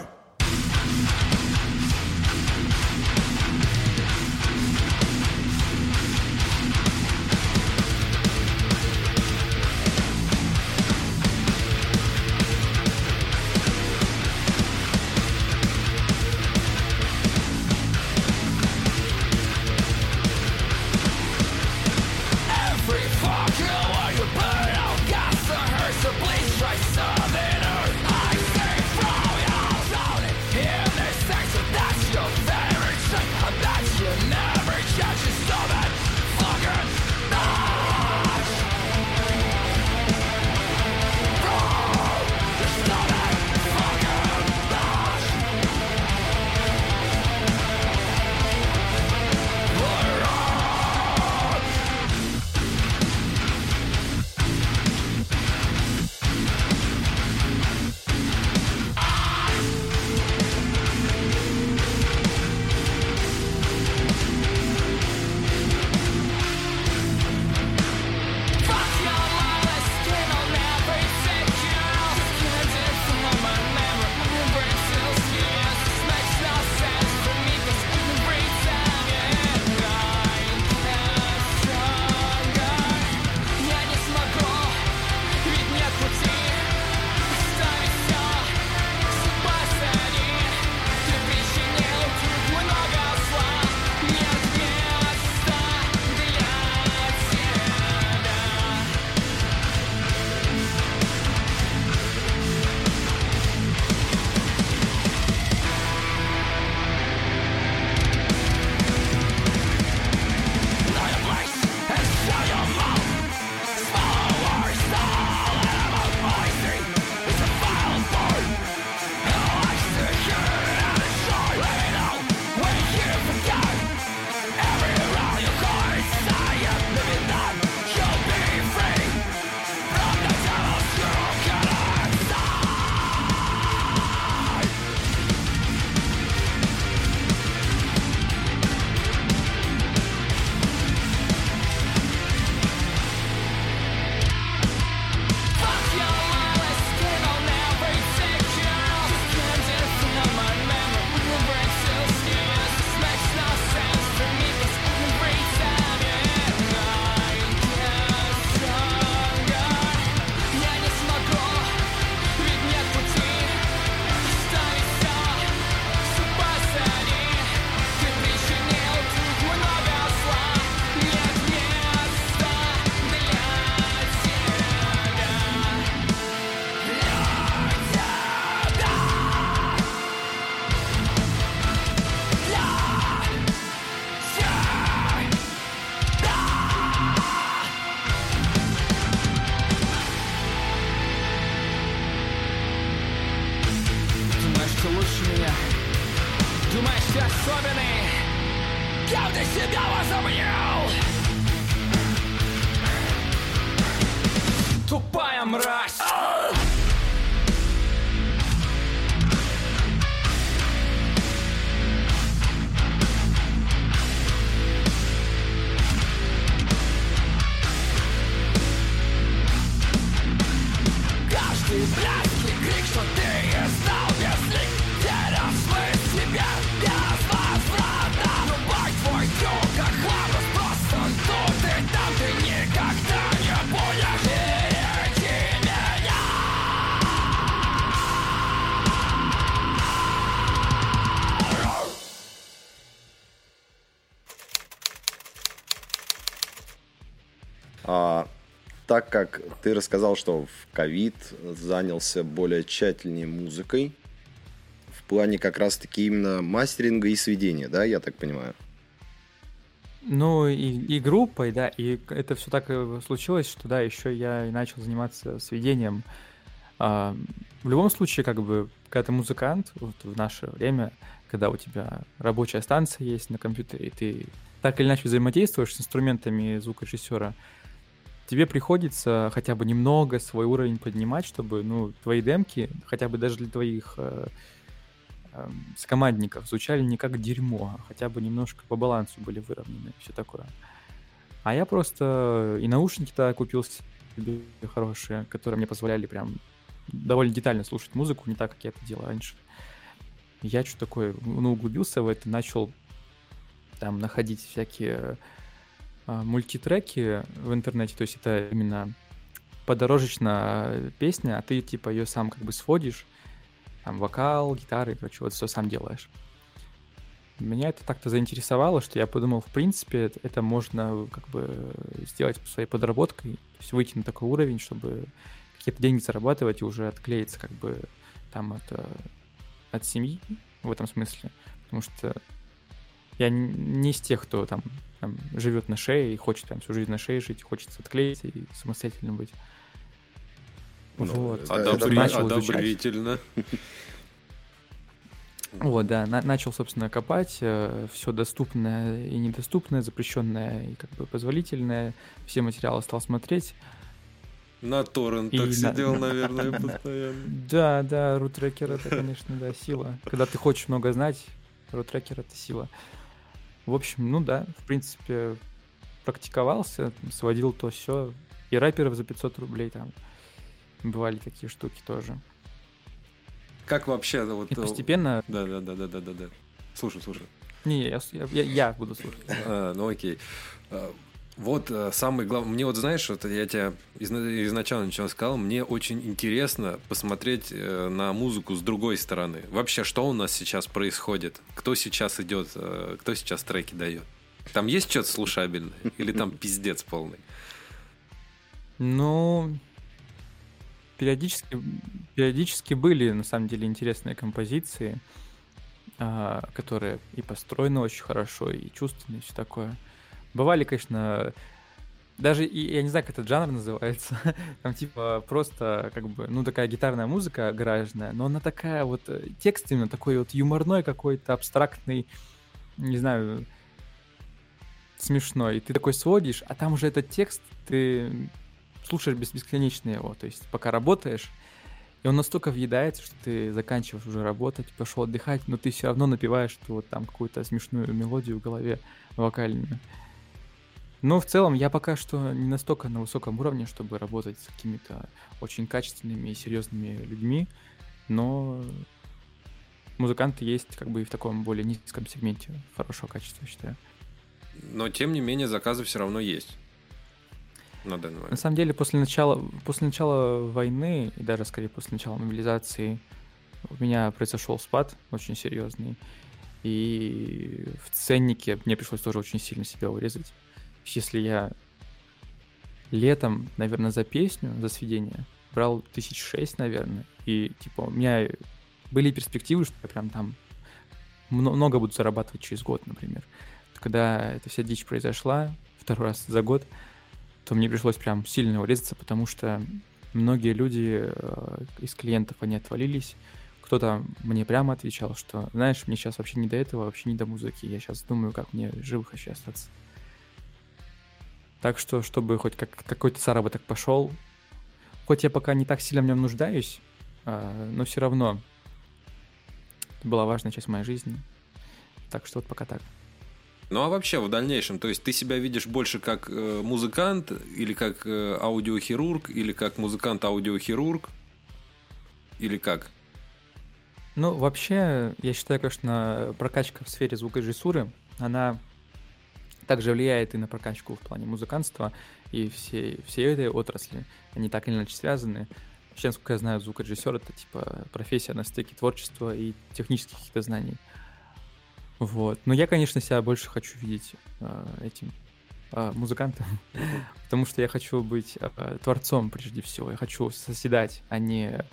так как ты рассказал, что в ковид занялся более тщательнее музыкой, в плане как раз-таки именно мастеринга и сведения, да, я так понимаю? Ну, и, и группой, да, и это все так и случилось, что, да, еще я и начал заниматься сведением. А, в любом случае, как бы, когда ты музыкант, вот в наше время, когда у тебя рабочая станция есть на компьютере, и ты так или иначе взаимодействуешь с инструментами звукорежиссера, тебе приходится хотя бы немного свой уровень поднимать, чтобы, ну, твои демки, хотя бы даже для твоих э, эм, скомандников, звучали не как дерьмо, а хотя бы немножко по балансу были выровнены, все такое. А я просто и наушники-то купил себе хорошие, которые мне позволяли прям довольно детально слушать музыку, не так, как я это делал раньше. Я что такое, ну, углубился в это, начал там находить всякие мультитреки в интернете, то есть это именно подорожечная песня, а ты типа ее сам как бы сводишь, там вокал, гитары, короче, вот все сам делаешь. Меня это так-то заинтересовало, что я подумал, в принципе, это, можно как бы сделать своей подработкой, то есть выйти на такой уровень, чтобы какие-то деньги зарабатывать и уже отклеиться как бы там от, э, от семьи в этом смысле. Потому что я не- из тех, кто там, там живет на шее и хочет там всю жизнь на шее жить, хочется отклеиться и самостоятельно быть. Ну, вот. Одобри- начал изучать. Одобрительно. Вот, да, на- начал, собственно, копать все доступное и недоступное, запрещенное и как бы позволительное. Все материалы стал смотреть. На торрентах И на- сидел, наверное, постоянно. Да, да, рутрекер это, конечно, да, сила. Когда ты хочешь много знать, рутрекер это сила. В общем, ну да, в принципе, практиковался, там, сводил то все. И рэперов за 500 рублей там бывали такие штуки тоже. Как вообще вот... И постепенно... Да, да, да, да, да, да, да. Слушай, слушай. Не, я, я, я буду слушать. А, ну окей. Вот э, самый главный... Мне вот знаешь, вот я тебе изна- изначально ничего сказал, мне очень интересно посмотреть э, на музыку с другой стороны. Вообще, что у нас сейчас происходит? Кто сейчас идет? э, Кто сейчас треки дает? Там есть что-то слушабельное? Или там пиздец полный? Ну, периодически, периодически были, на самом деле, интересные композиции, а, которые и построены очень хорошо, и чувственные, и все такое. Бывали, конечно, даже, я не знаю, как этот жанр называется, там типа просто как бы, ну такая гитарная музыка гаражная, но она такая вот, э, текст именно такой вот юморной какой-то, абстрактный, не знаю, смешной. И ты такой сводишь, а там уже этот текст, ты слушаешь бес- бесконечно его, то есть пока работаешь, и он настолько въедается, что ты заканчиваешь уже работать, пошел отдыхать, но ты все равно напиваешь что вот там какую-то смешную мелодию в голове вокальную. Но в целом я пока что не настолько на высоком уровне, чтобы работать с какими-то очень качественными и серьезными людьми, но музыканты есть как бы и в таком более низком сегменте хорошего качества, я считаю. Но, тем не менее, заказы все равно есть. На данный На момент. самом деле, после начала, после начала войны, и даже скорее после начала мобилизации, у меня произошел спад очень серьезный. И в ценнике мне пришлось тоже очень сильно себя урезать. Если я летом, наверное, за песню, за сведение, брал тысяч шесть, наверное, и типа у меня были перспективы, что я прям там мно- много буду зарабатывать через год, например. Когда эта вся дичь произошла, второй раз за год, то мне пришлось прям сильно урезаться, потому что многие люди э, из клиентов, они отвалились, кто-то мне прямо отвечал, что, знаешь, мне сейчас вообще не до этого, вообще не до музыки. Я сейчас думаю, как мне живых еще остаться. Так что, чтобы хоть как, какой-то заработок пошел, хоть я пока не так сильно в нем нуждаюсь, а, но все равно это была важная часть моей жизни. Так что вот пока так. Ну а вообще в дальнейшем, то есть ты себя видишь больше как э, музыкант или как э, аудиохирург или как музыкант-аудиохирург или как? Ну, вообще, я считаю, конечно, прокачка в сфере звукорежиссуры, она также влияет и на прокачку в плане музыкантства, и все, все этой отрасли, они так или иначе связаны. Вообще, насколько я знаю, звукорежиссер — это типа профессия на стыке творчества и технических каких-то знаний. Вот. Но я, конечно, себя больше хочу видеть э, этим э, музыкантом, потому что я хочу быть э, творцом прежде всего. Я хочу соседать, а не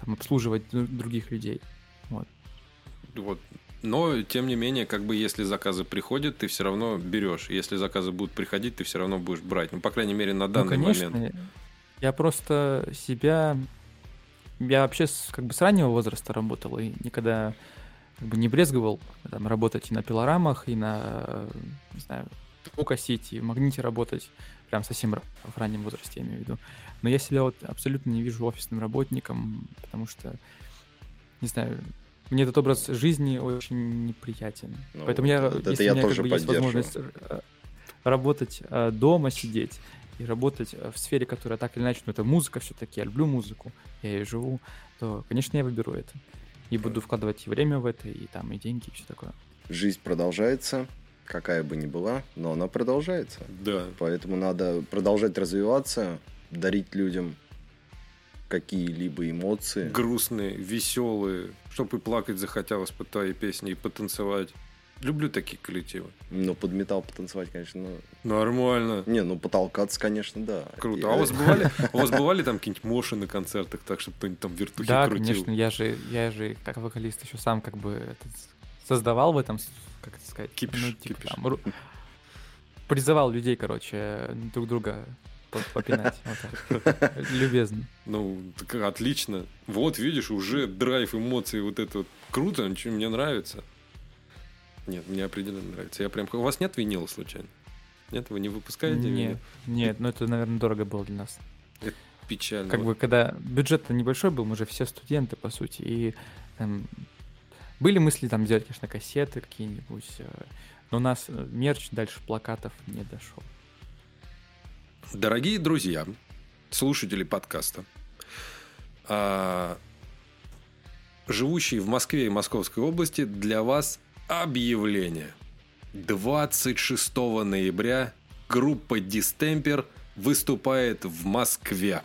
там, обслуживать других людей. Вот. Вот. Но, тем не менее, как бы если заказы приходят, ты все равно берешь. Если заказы будут приходить, ты все равно будешь брать. Ну, по крайней мере, на данный ну, конечно, момент. Я просто себя... Я вообще с, как бы с раннего возраста работал и никогда как бы не брезговал там, работать и на пилорамах, и на, не знаю, звукосети, в магните работать, прям совсем в раннем возрасте, я имею в виду. Но я себя вот абсолютно не вижу офисным работником, потому что, не знаю, мне этот образ жизни очень неприятен. Ну, Поэтому я, это если я у меня тоже как бы, есть возможность э, работать э, дома, сидеть и работать э, в сфере, которая так или иначе, ну это музыка все-таки, я люблю музыку, я и живу, то, конечно, я выберу это. И буду вкладывать и время в это, и там, и деньги, и все такое. Жизнь продолжается, какая бы ни была, но она продолжается. Да. Поэтому надо продолжать развиваться, дарить людям какие-либо эмоции. Грустные, веселые, чтобы и плакать захотелось под твои песни, и потанцевать. Люблю такие коллективы. Ну, под металл потанцевать, конечно, ну... Нормально. Не, ну, потолкаться, конечно, да. Круто. А у вас бывали, у вас бывали там какие-нибудь моши на концертах, так, чтобы кто-нибудь там вертухи да, крутил? Да, конечно, я же, я же, как вокалист, еще сам как бы этот, создавал в этом, как это сказать? Кипиш, ну, типа, кипиш. Там, призывал людей, короче, друг друга попинать. Любезно. Ну, отлично. Вот, видишь, уже драйв, эмоции, вот это вот круто, мне нравится. Нет, мне определенно нравится. Я прям... У вас нет винила случайно? Нет, вы не выпускаете Нет, нет, но это, наверное, дорого было для нас. Это печально. Как бы, когда бюджет небольшой был, мы же все студенты, по сути, и там, были мысли там сделать, конечно, кассеты какие-нибудь, э, но у нас э, мерч дальше плакатов не дошел. Дорогие друзья, слушатели подкаста, а, живущие в Москве и Московской области, для вас объявление. 26 ноября группа Дистемпер выступает в Москве.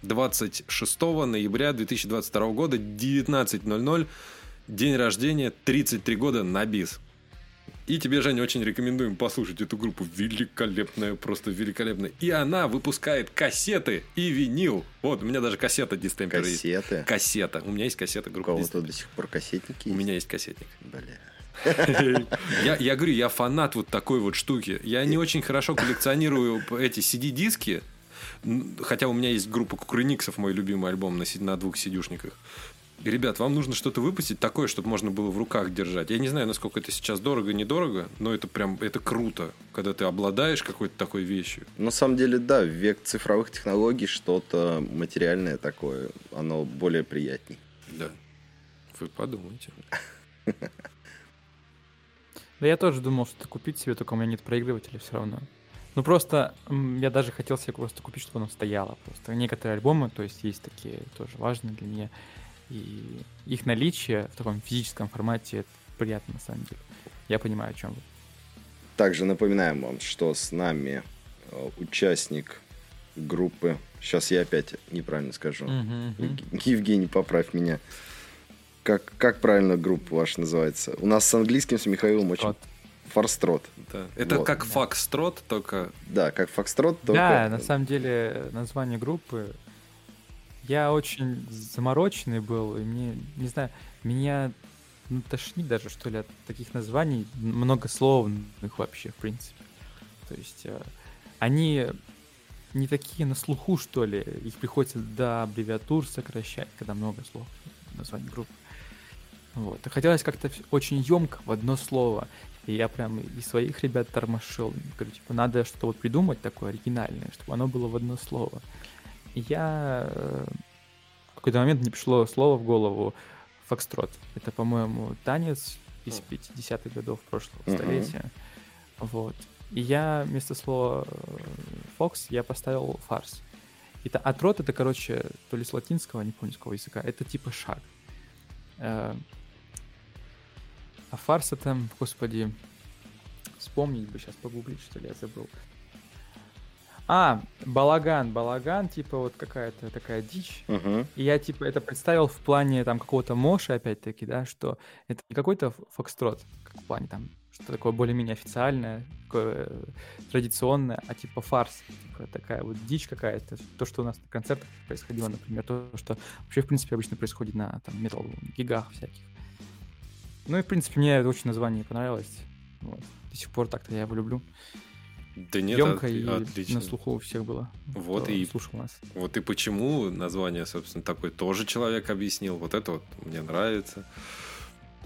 26 ноября 2022 года, 19.00, день рождения, 33 года на бис. И тебе, Женя, очень рекомендуем послушать эту группу. Великолепная, просто великолепная. И она выпускает кассеты и винил. Вот, у меня даже кассета Дистемпера есть. Кассеты? Кассета. У меня есть кассета группы У кого-то до сих пор кассетники У меня есть кассетник. Бля. Я, я говорю, я фанат вот такой вот штуки. Я не очень хорошо коллекционирую эти CD-диски, хотя у меня есть группа Кукрыниксов, мой любимый альбом на, на двух сидюшниках. Ребят, вам нужно что-то выпустить такое, чтобы можно было в руках держать. Я не знаю, насколько это сейчас дорого, недорого, но это прям, это круто, когда ты обладаешь какой-то такой вещью. На самом деле, да, в век цифровых технологий что-то материальное такое, оно более приятней. Да. Вы подумайте. Да я тоже думал, что купить себе, только у меня нет проигрывателя все равно. Ну просто я даже хотел себе просто купить, чтобы оно стояло. Просто некоторые альбомы, то есть есть такие тоже важные для меня. И их наличие в таком физическом формате это приятно на самом деле. Я понимаю, о чем вы. Также напоминаем вам, что с нами э, участник группы. Сейчас я опять неправильно скажу. Uh-huh, uh-huh. Евгений, поправь меня. Как, как правильно группа ваша называется? У нас с английским, с Михаилом очень... Форстрот. Да. Это вот. как фокстрот, только... Да, как фокстрот, только... Да, на самом деле название группы я очень замороченный был, и мне, не знаю, меня ну, тошнит даже, что ли, от таких названий, многословных вообще, в принципе. То есть э, они не такие на слуху, что ли, их приходится до аббревиатур сокращать, когда много слов. название группы. Вот. И хотелось как-то очень емко в одно слово. И я прям и своих ребят тормошил. Говорю, типа, надо что-то вот придумать такое оригинальное, чтобы оно было в одно слово. Я э, в какой-то момент мне пришло слово в голову фокстрот. Это, по-моему, танец из 50-х годов прошлого Мгм. столетия. Вот. И я вместо слова э, фокс я поставил фарс. И та- а трот это, короче, то ли с латинского, не помню с какого языка, это типа шаг. Э, А фарс это, господи, вспомнить бы сейчас погуглить, что ли, я забыл. А, балаган, балаган, типа вот какая-то такая дичь. Мгм. И я, типа, это представил в плане там какого-то Моши, опять-таки, да, что это не какой-то фокстрот, как в плане там, что такое более-менее официальное, такое э, традиционное, а типа фарс, типа такая вот дичь какая-то, то, что у нас на концертах происходило, например, то, что вообще, в принципе, обычно происходит на там метал гигах всяких. Ну и, в принципе, мне это очень название понравилось. Вот. До сих пор так-то я его люблю. Да нет, Емко от- и отлично. на слуху у всех было. Вот и- слушал нас. Вот и почему название, собственно, такое тоже человек объяснил. Вот это вот мне нравится.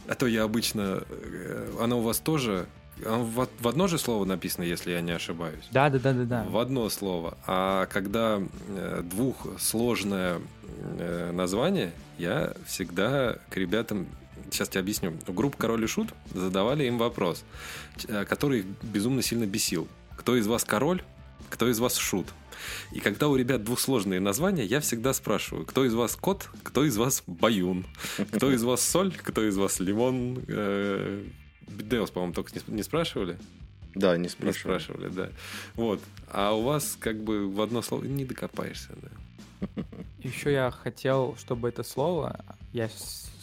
А то я обычно... э, Оно у вас тоже... оно В в одно же слово написано, если я не ошибаюсь. Да, да, да, да, да. В одно слово. А когда э, двухсложное э, название, я всегда к ребятам, сейчас тебе объясню, группа Король и Шут задавали им вопрос, который их безумно сильно бесил. Кто из вас король, кто из вас шут? И когда у ребят двухсложные названия, я всегда спрашиваю, кто из вас кот, кто из вас баюн, кто из вас соль, кто из вас лимон. Э, Деус, по-моему, только не, не спрашивали? Да, не Не спрашивай. спрашивали, да. Вот. А у вас как бы в одно слово не докопаешься, да. Еще я хотел, чтобы это слово, я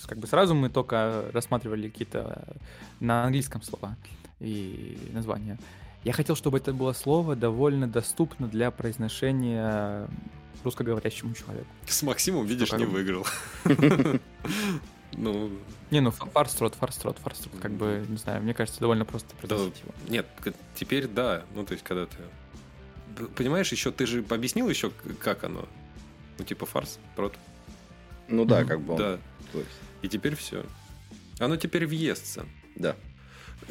как бы сразу мы только рассматривали какие-то э, на английском слова и названия. Я хотел, чтобы это было слово довольно доступно для произношения русскоговорящему человеку. С Максимом, видишь, не выиграл. Ну, Не, ну фа- фарстрот, фарстрот, фарстрот, как бы, не знаю, мне кажется, довольно просто произносить его. нет, теперь да. Ну, то есть, когда ты... Понимаешь, еще ты же объяснил еще, как оно? Ну, типа фарс, прот. Ну да, как бы он. Да. то есть, И теперь все. Оно теперь въестся. да.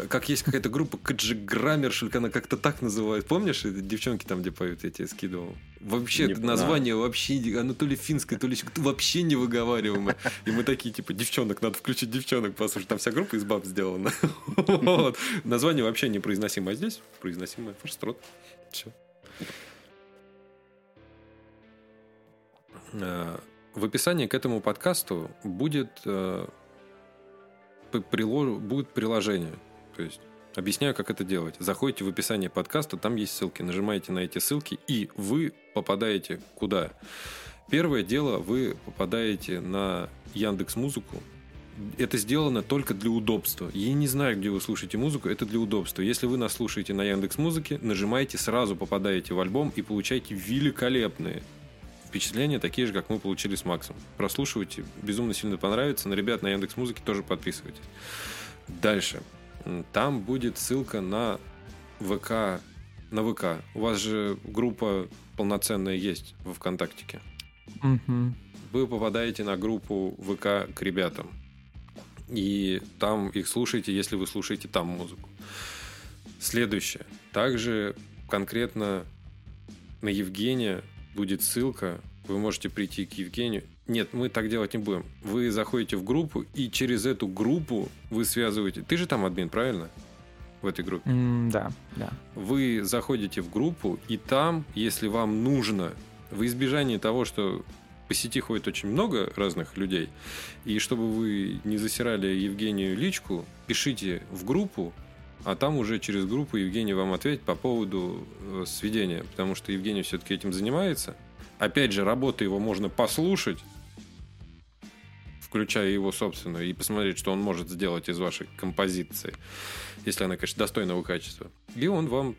Как есть какая-то группа Каджиграммер, что ли, она как-то так называет. Помнишь, эти девчонки там, где поют, я тебе скидывал? Вообще, Не название вообще, оно то ли финское, то ли вообще невыговариваемое. И мы такие, типа, девчонок, надо включить девчонок, послушать. Там вся группа из баб сделана. Название вообще непроизносимое. А здесь произносимое. Форстрот. Все. В описании к этому подкасту будет э, п- прило- будет приложение. То есть объясняю, как это делать. Заходите в описание подкаста, там есть ссылки. Нажимаете на эти ссылки, и вы попадаете куда? Первое дело, вы попадаете на Яндекс Музыку. Это сделано только для удобства. Я не знаю, где вы слушаете музыку, это для удобства. Если вы нас слушаете на Яндекс Музыке, нажимаете, сразу попадаете в альбом и получаете великолепные впечатления, такие же, как мы получили с Максом. Прослушивайте, безумно сильно понравится. На ребят на Яндекс Музыке тоже подписывайтесь. Дальше. Там будет ссылка на ВК. На ВК. У вас же группа полноценная есть в ВКонтактике. Мгм. Вы попадаете на группу ВК к ребятам. И там их слушаете, если вы слушаете там музыку. Следующее. Также конкретно на Евгения будет ссылка. Вы можете прийти к Евгению. Нет, мы так делать не будем. Вы заходите в группу, и через эту группу вы связываете... Ты же там админ, правильно? В этой группе. М, Да, да. Вы заходите в группу, и там, если вам нужно, в избежание того, что по сети ходит очень много разных людей, и чтобы вы не засирали Евгению личку, пишите в группу, а там уже через группу Евгений вам ответит по поводу э, сведения, потому что Евгений все-таки этим занимается. Опять же, работу его можно послушать, включая его собственную, и посмотреть, что он может сделать из вашей композиции, если она, конечно, достойного качества. И он вам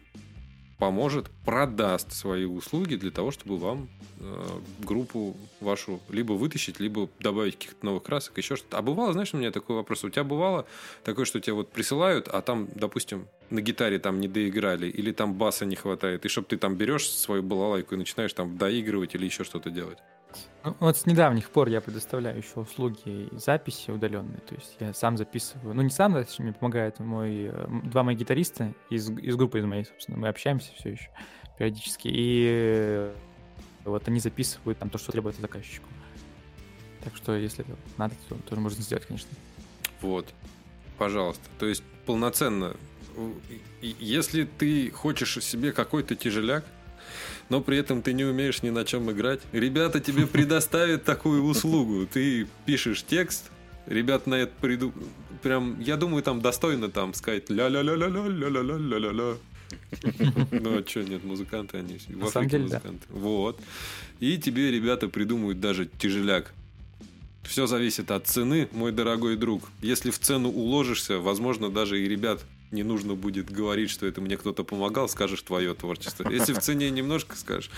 поможет, продаст свои услуги для того, чтобы вам э, группу вашу либо вытащить, либо добавить каких-то новых красок, еще что-то. А бывало, знаешь, у меня такой вопрос. У тебя бывало такое, что тебе вот присылают, а там, допустим, на гитаре там не доиграли, или там баса не хватает, и чтобы ты там берешь свою балалайку и начинаешь там доигрывать или еще что-то делать? Ну, вот с недавних пор я предоставляю еще услуги записи удаленные. То есть я сам записываю. Ну, не сам, да, мне помогает мой, э, два мои гитариста из, из группы из моей, собственно. Мы общаемся все еще периодически. И э, вот они записывают там то, что требуется заказчику. Так что, если надо, то тоже можно сделать, конечно. Вот. Пожалуйста. То есть полноценно. Если ты хочешь себе какой-то тяжеляк, но при этом ты не умеешь ни на чем играть. Ребята тебе предоставят такую услугу. Ты пишешь текст, ребят на это приду... Прям, я думаю, там достойно там сказать ля-ля-ля-ля-ля-ля-ля-ля-ля-ля. Ну, а что, нет, музыканты они в Африке музыканты. Вот. И тебе ребята придумают даже тяжеляк. Все зависит от цены, мой дорогой друг. Если в цену уложишься, возможно, даже и ребят не нужно будет говорить, что это мне кто-то помогал, скажешь твое творчество. Если в цене немножко скажешь,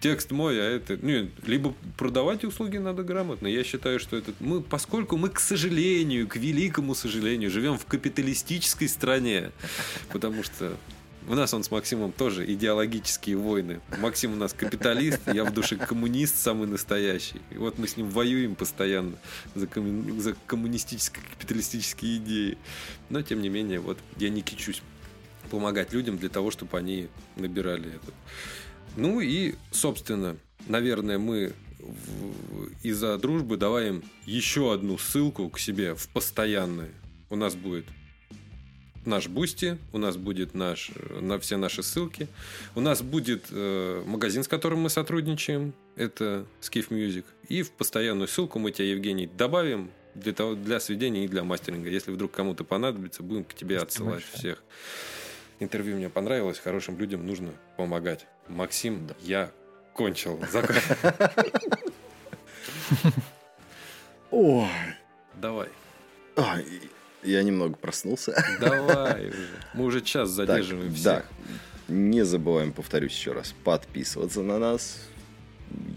текст мой, а это... Ну, либо продавать услуги надо грамотно. Я считаю, что это... Мы, поскольку мы, к сожалению, к великому сожалению, живем в капиталистической стране, потому что у нас он с Максимом тоже идеологические войны. Максим у нас капиталист, я в душе коммунист самый настоящий. И вот мы с ним воюем постоянно за, комму... за коммунистические, капиталистические идеи. Но, тем не менее, вот я не кичусь помогать людям для того, чтобы они набирали это. Ну и, собственно, наверное, мы из-за дружбы даваем еще одну ссылку к себе в постоянное. У нас будет наш Boosty, у нас будет наш, на все наши ссылки. У нас будет э, магазин, с которым мы сотрудничаем. Это Skiff Music. И в постоянную ссылку мы тебя, Евгений, добавим для, того, для сведения и для мастеринга. Если вдруг кому-то понадобится, будем к тебе отсылать всех. Интервью мне понравилось. Хорошим людям нужно помогать. Максим, да. я кончил. Ой. Давай. Я немного проснулся. Давай уже. Мы уже час задерживаем всех. Да. Не забываем, повторюсь еще раз, подписываться на нас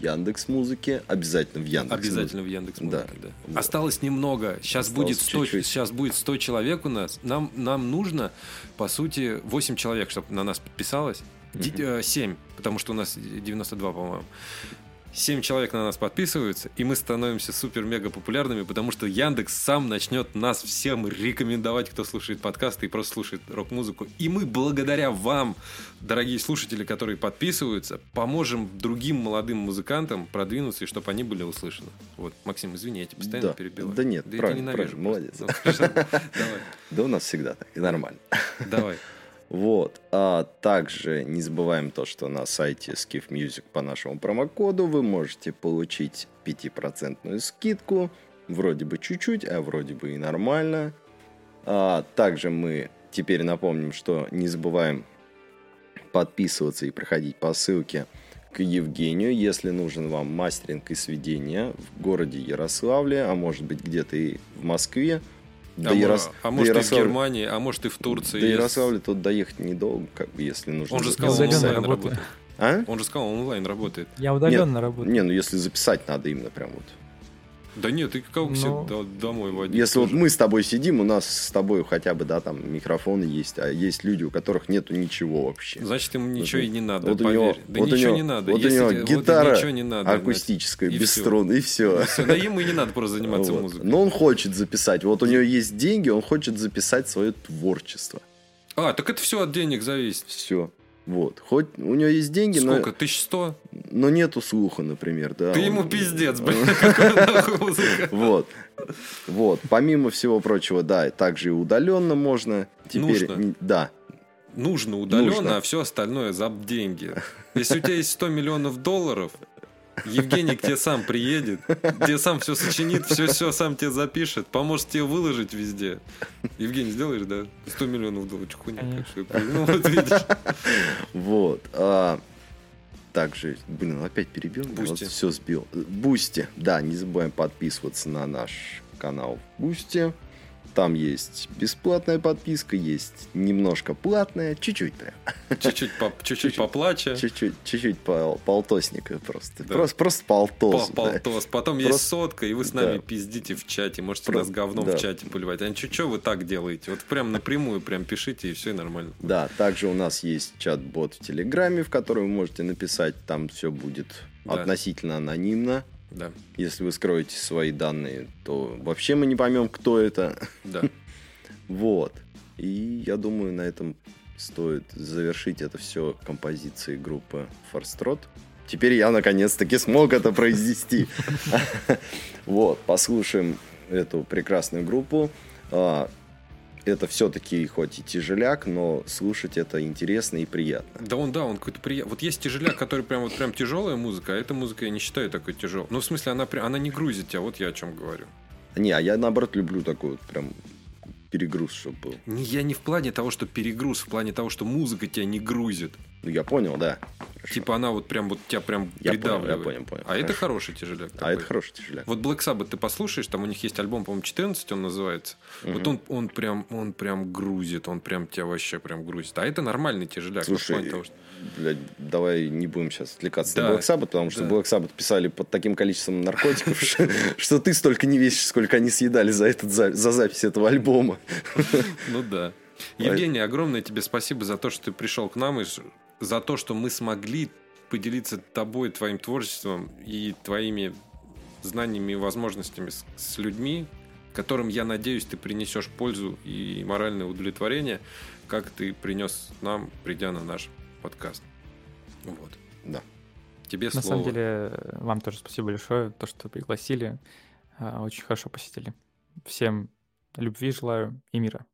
Яндекс Музыке, обязательно в Яндекс. Обязательно в Яндекс Музыке, да. да. Вот. Осталось немного. Сейчас Осталось будет 100, чуть-чуть. сейчас будет 100 человек у нас. Нам нам нужно по сути 8 человек, чтобы на нас подписалось. 7, э, потому что у нас 92, по-моему. 7 человек на нас подписываются, и мы становимся супер-мега популярными, потому что Яндекс сам начнет нас всем рекомендовать, кто слушает подкасты и просто слушает рок-музыку. И мы благодаря вам, дорогие слушатели, которые подписываются, поможем другим молодым музыкантам продвинуться, и чтобы они были услышаны. Вот, Максим, извини, я тебя постоянно да. перебил. Да нет, да правильно, правильно, молодец. Ну, да у нас всегда так, и нормально. Давай. Вот. А также не забываем то, что на сайте Skiff Music по нашему промокоду вы можете получить 5% скидку. Вроде бы чуть-чуть, а вроде бы и нормально. А также мы теперь напомним, что не забываем подписываться и проходить по ссылке к Евгению, если нужен вам мастеринг и сведения в городе Ярославле, а может быть где-то и в Москве. До а, Ярос... а может Ярослав... и в Германии, а может и в Турции. До Ярославля тут доехать недолго, как бы, если нужно. Он же сказал, он онлайн работает. А? Он же сказал, он онлайн работает. Я удаленно Нет, работаю. Не, ну если записать надо именно прям вот. Да нет, ты как Но... все домой водить. Если тоже. вот мы с тобой сидим, у нас с тобой хотя бы, да, там микрофоны есть, а есть люди, у которых нету ничего вообще. Значит, им ничего вот, и не надо, вот поверь. У него, да вот ничего него, не надо. Вот Если, у него гитара вот не надо, акустическая, и без все. струн, и все. И все. Да ему и не надо просто заниматься вот. музыкой. Но он хочет записать. Вот у него есть деньги, он хочет записать свое творчество. А, так это все от денег зависит. Все. Вот. Хоть у него есть деньги, Сколько? но... Тысяч сто? Но нету слуха, например, да. Ты он... ему пиздец, блин, Вот. Вот. Помимо всего прочего, да, также и удаленно можно. Теперь, Нужно. Да. Нужно удаленно, а все остальное за деньги. Если у тебя есть 100 миллионов долларов, Евгений к тебе сам приедет, тебе сам все сочинит, все-все сам тебе запишет, поможет тебе выложить везде. Евгений, сделаешь, да? 100 миллионов долларов, хуйня. Ну, вот видишь. Вот. А, также, блин, опять перебил. Boosty. Вот все сбил. Boosty. Да, не забываем подписываться на наш канал Boosty. Там есть бесплатная подписка, есть немножко платная, чуть-чуть прям. Чуть-чуть, по, чуть-чуть поплача. Чуть-чуть, чуть-чуть по, полтосника просто. Да. Просто, просто полтос. По, полтос. Да. Потом просто... есть сотка, и вы с нами да. пиздите в чате. Можете Про... нас говном да. в чате поливать. А ничего, что вы так делаете? Вот прям напрямую прям пишите, и все нормально. Да, также у нас есть чат-бот в Телеграме, в который вы можете написать. Там все будет Да. относительно анонимно. Да, Если вы скроете свои данные, то вообще мы не поймем, кто это. да. Вот. И я думаю, на этом стоит завершить это все композицией группы Форстрот. Теперь я наконец-таки смог это произнести. Вот, послушаем эту прекрасную группу. Это все-таки хоть и тяжеляк, но слушать это интересно и приятно. Да он, да, он какой-то приятный. Вот есть тяжеляк, который прям вот прям тяжелая музыка, а эта музыка я не считаю такой тяжелой. Ну, в смысле, она, она не грузит тебя, вот я о чем говорю. Не, а я наоборот люблю такой вот прям перегруз, чтобы был. Не, я не в плане того, что перегруз, в плане того, что музыка тебя не грузит. Ну, я понял, да. Хорошо. Типа она вот прям вот тебя прям Я понял, придавливает. я понял, понял. А это Хорошо. хороший тяжеляк. А такой. это хороший тяжеляк. Вот Black Sabbath ты послушаешь, там у них есть альбом, по-моему, 14 он называется. Вот он, он прям, он прям грузит, он прям тебя вообще прям грузит. А это нормальный тяжеляк. ну, Слушай, того, что- блядь, давай не будем сейчас отвлекаться Да, на Black Sabbath, потому что да. Black Sabbath писали под таким количеством наркотиков, что- ты столько не весишь, сколько они съедали за, этот, за, за запись этого альбома. Ну да. Евгений, огромное тебе спасибо за то, что ты пришел к нам и за то, что мы смогли поделиться тобой, твоим творчеством и твоими знаниями и возможностями с, с людьми, которым, я надеюсь, ты принесешь пользу и моральное удовлетворение, как ты принес нам, придя на наш подкаст. Вот. Да. Тебе На слово. самом деле, вам тоже спасибо большое, то, что пригласили. А, Очень хорошо посетили. Всем любви желаю и мира.